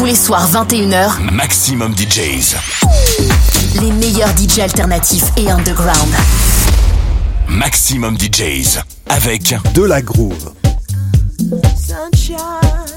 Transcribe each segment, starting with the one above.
Tous les soirs 21h, Maximum DJs. Les meilleurs DJs alternatifs et underground. Maximum DJs avec De la Groove. Sunshine.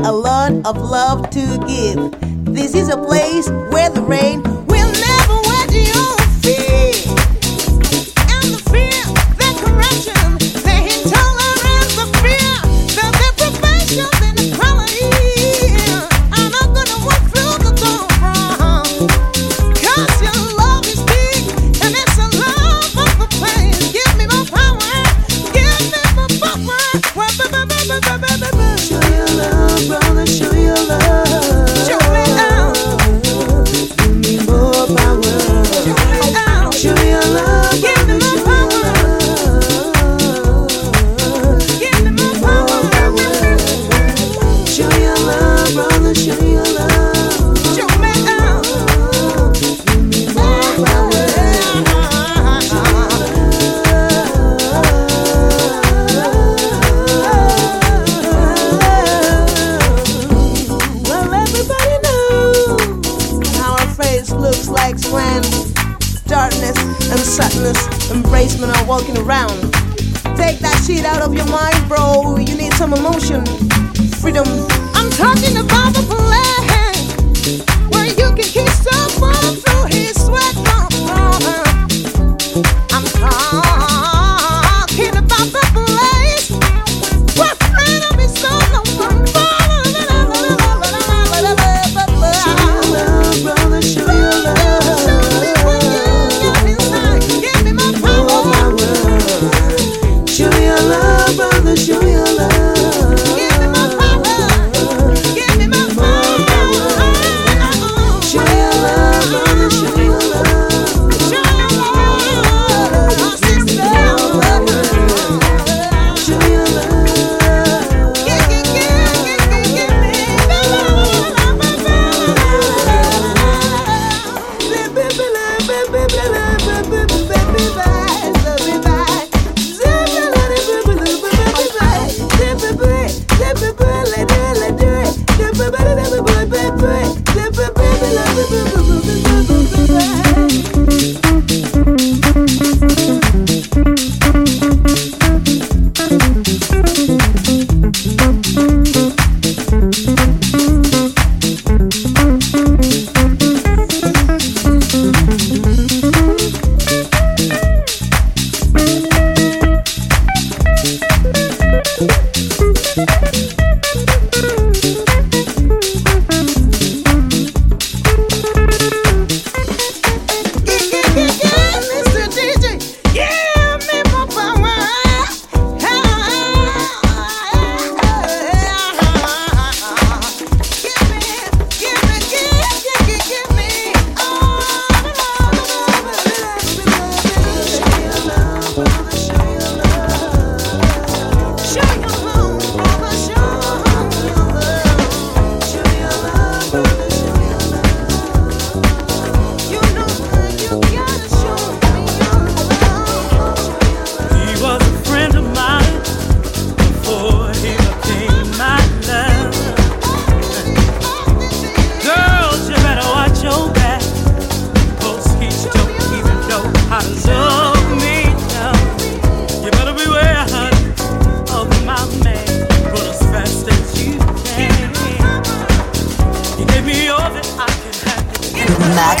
a lot of love to give. This is a place where the rain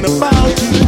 thinking about you.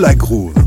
La groove.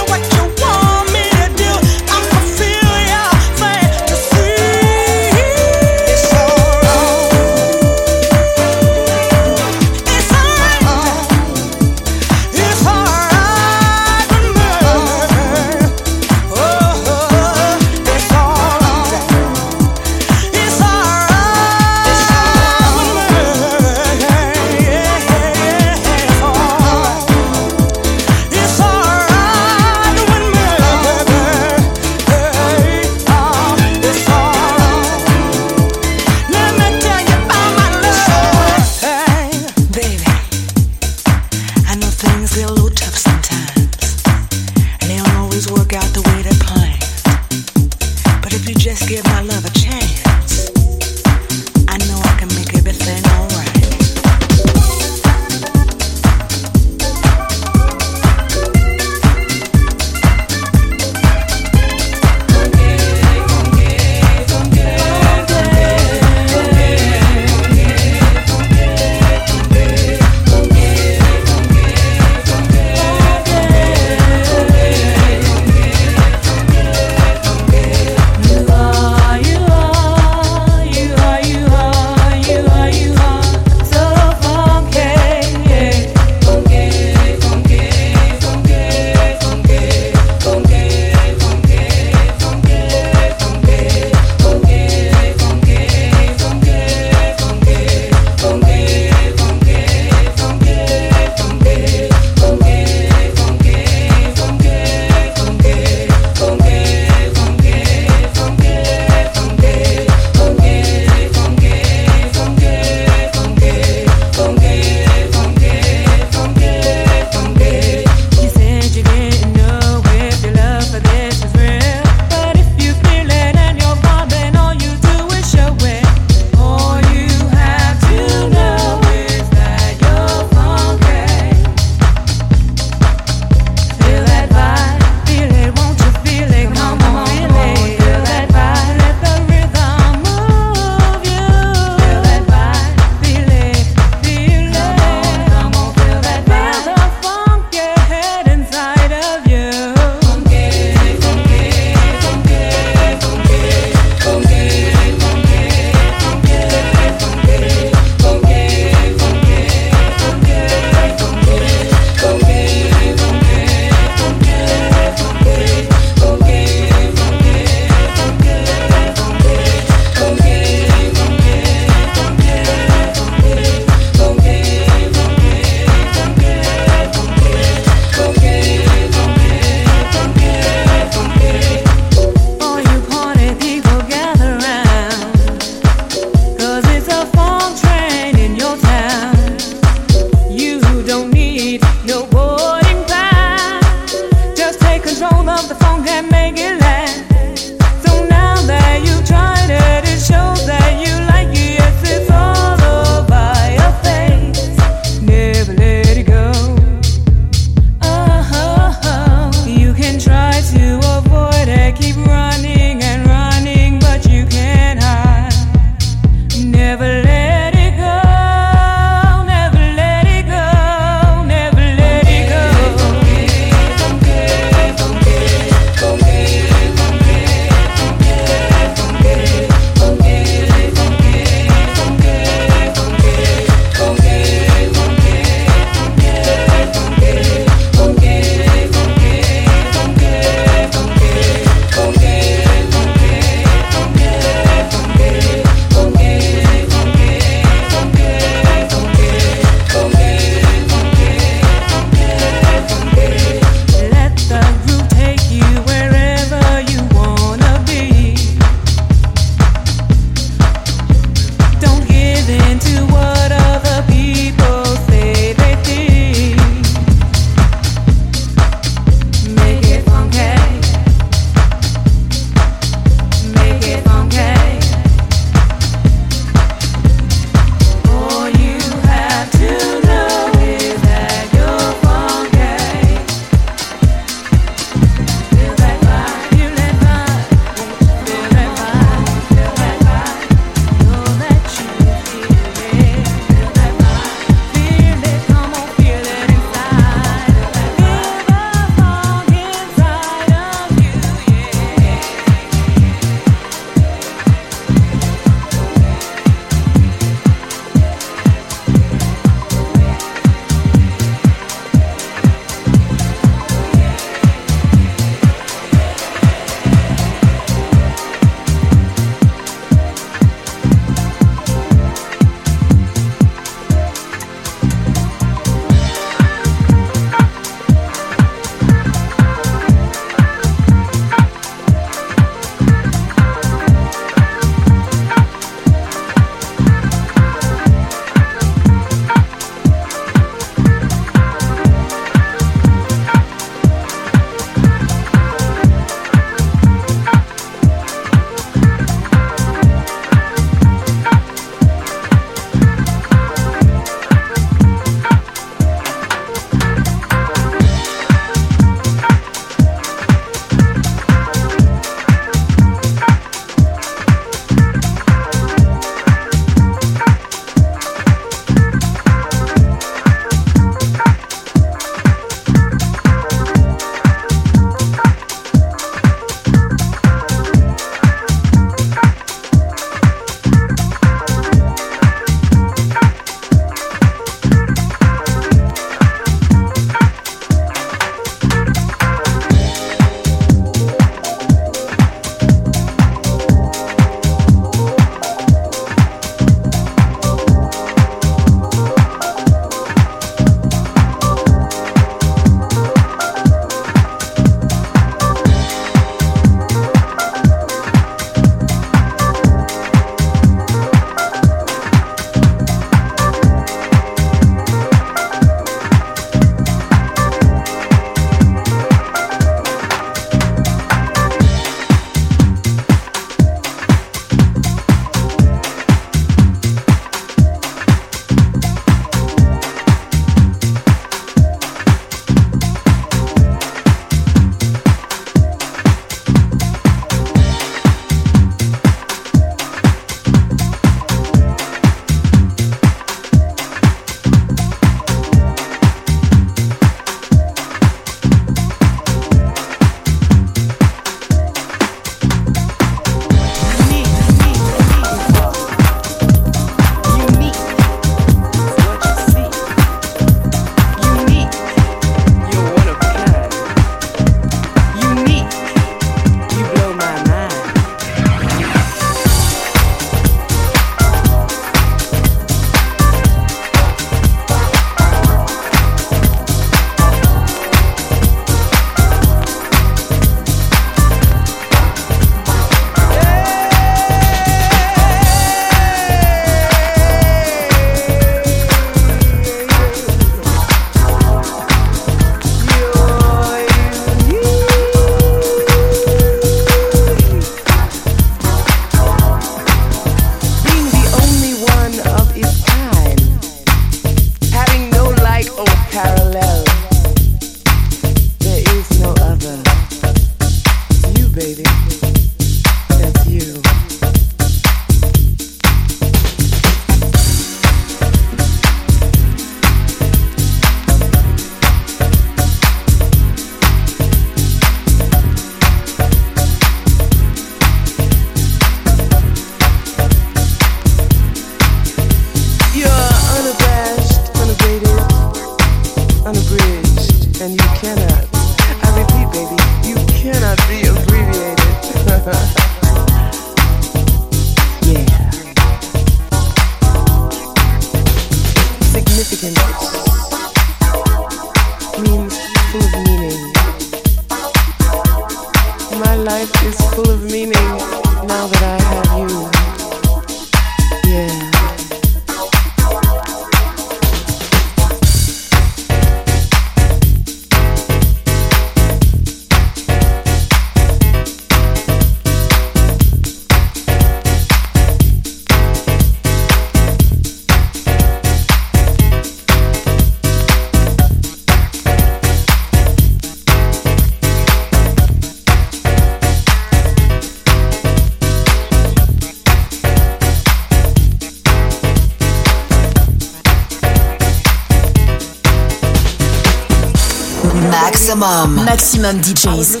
Maximum DJs.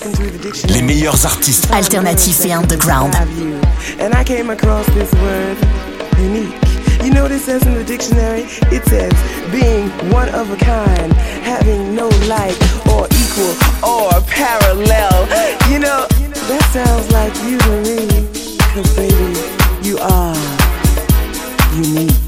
Les meilleurs artistes. Alternatifs et underground. And I came across this word, unique. You know what it says in the dictionary? It says being one of a kind, having no like or equal or parallel. You know, that sounds like you to me. Cause baby, you are unique.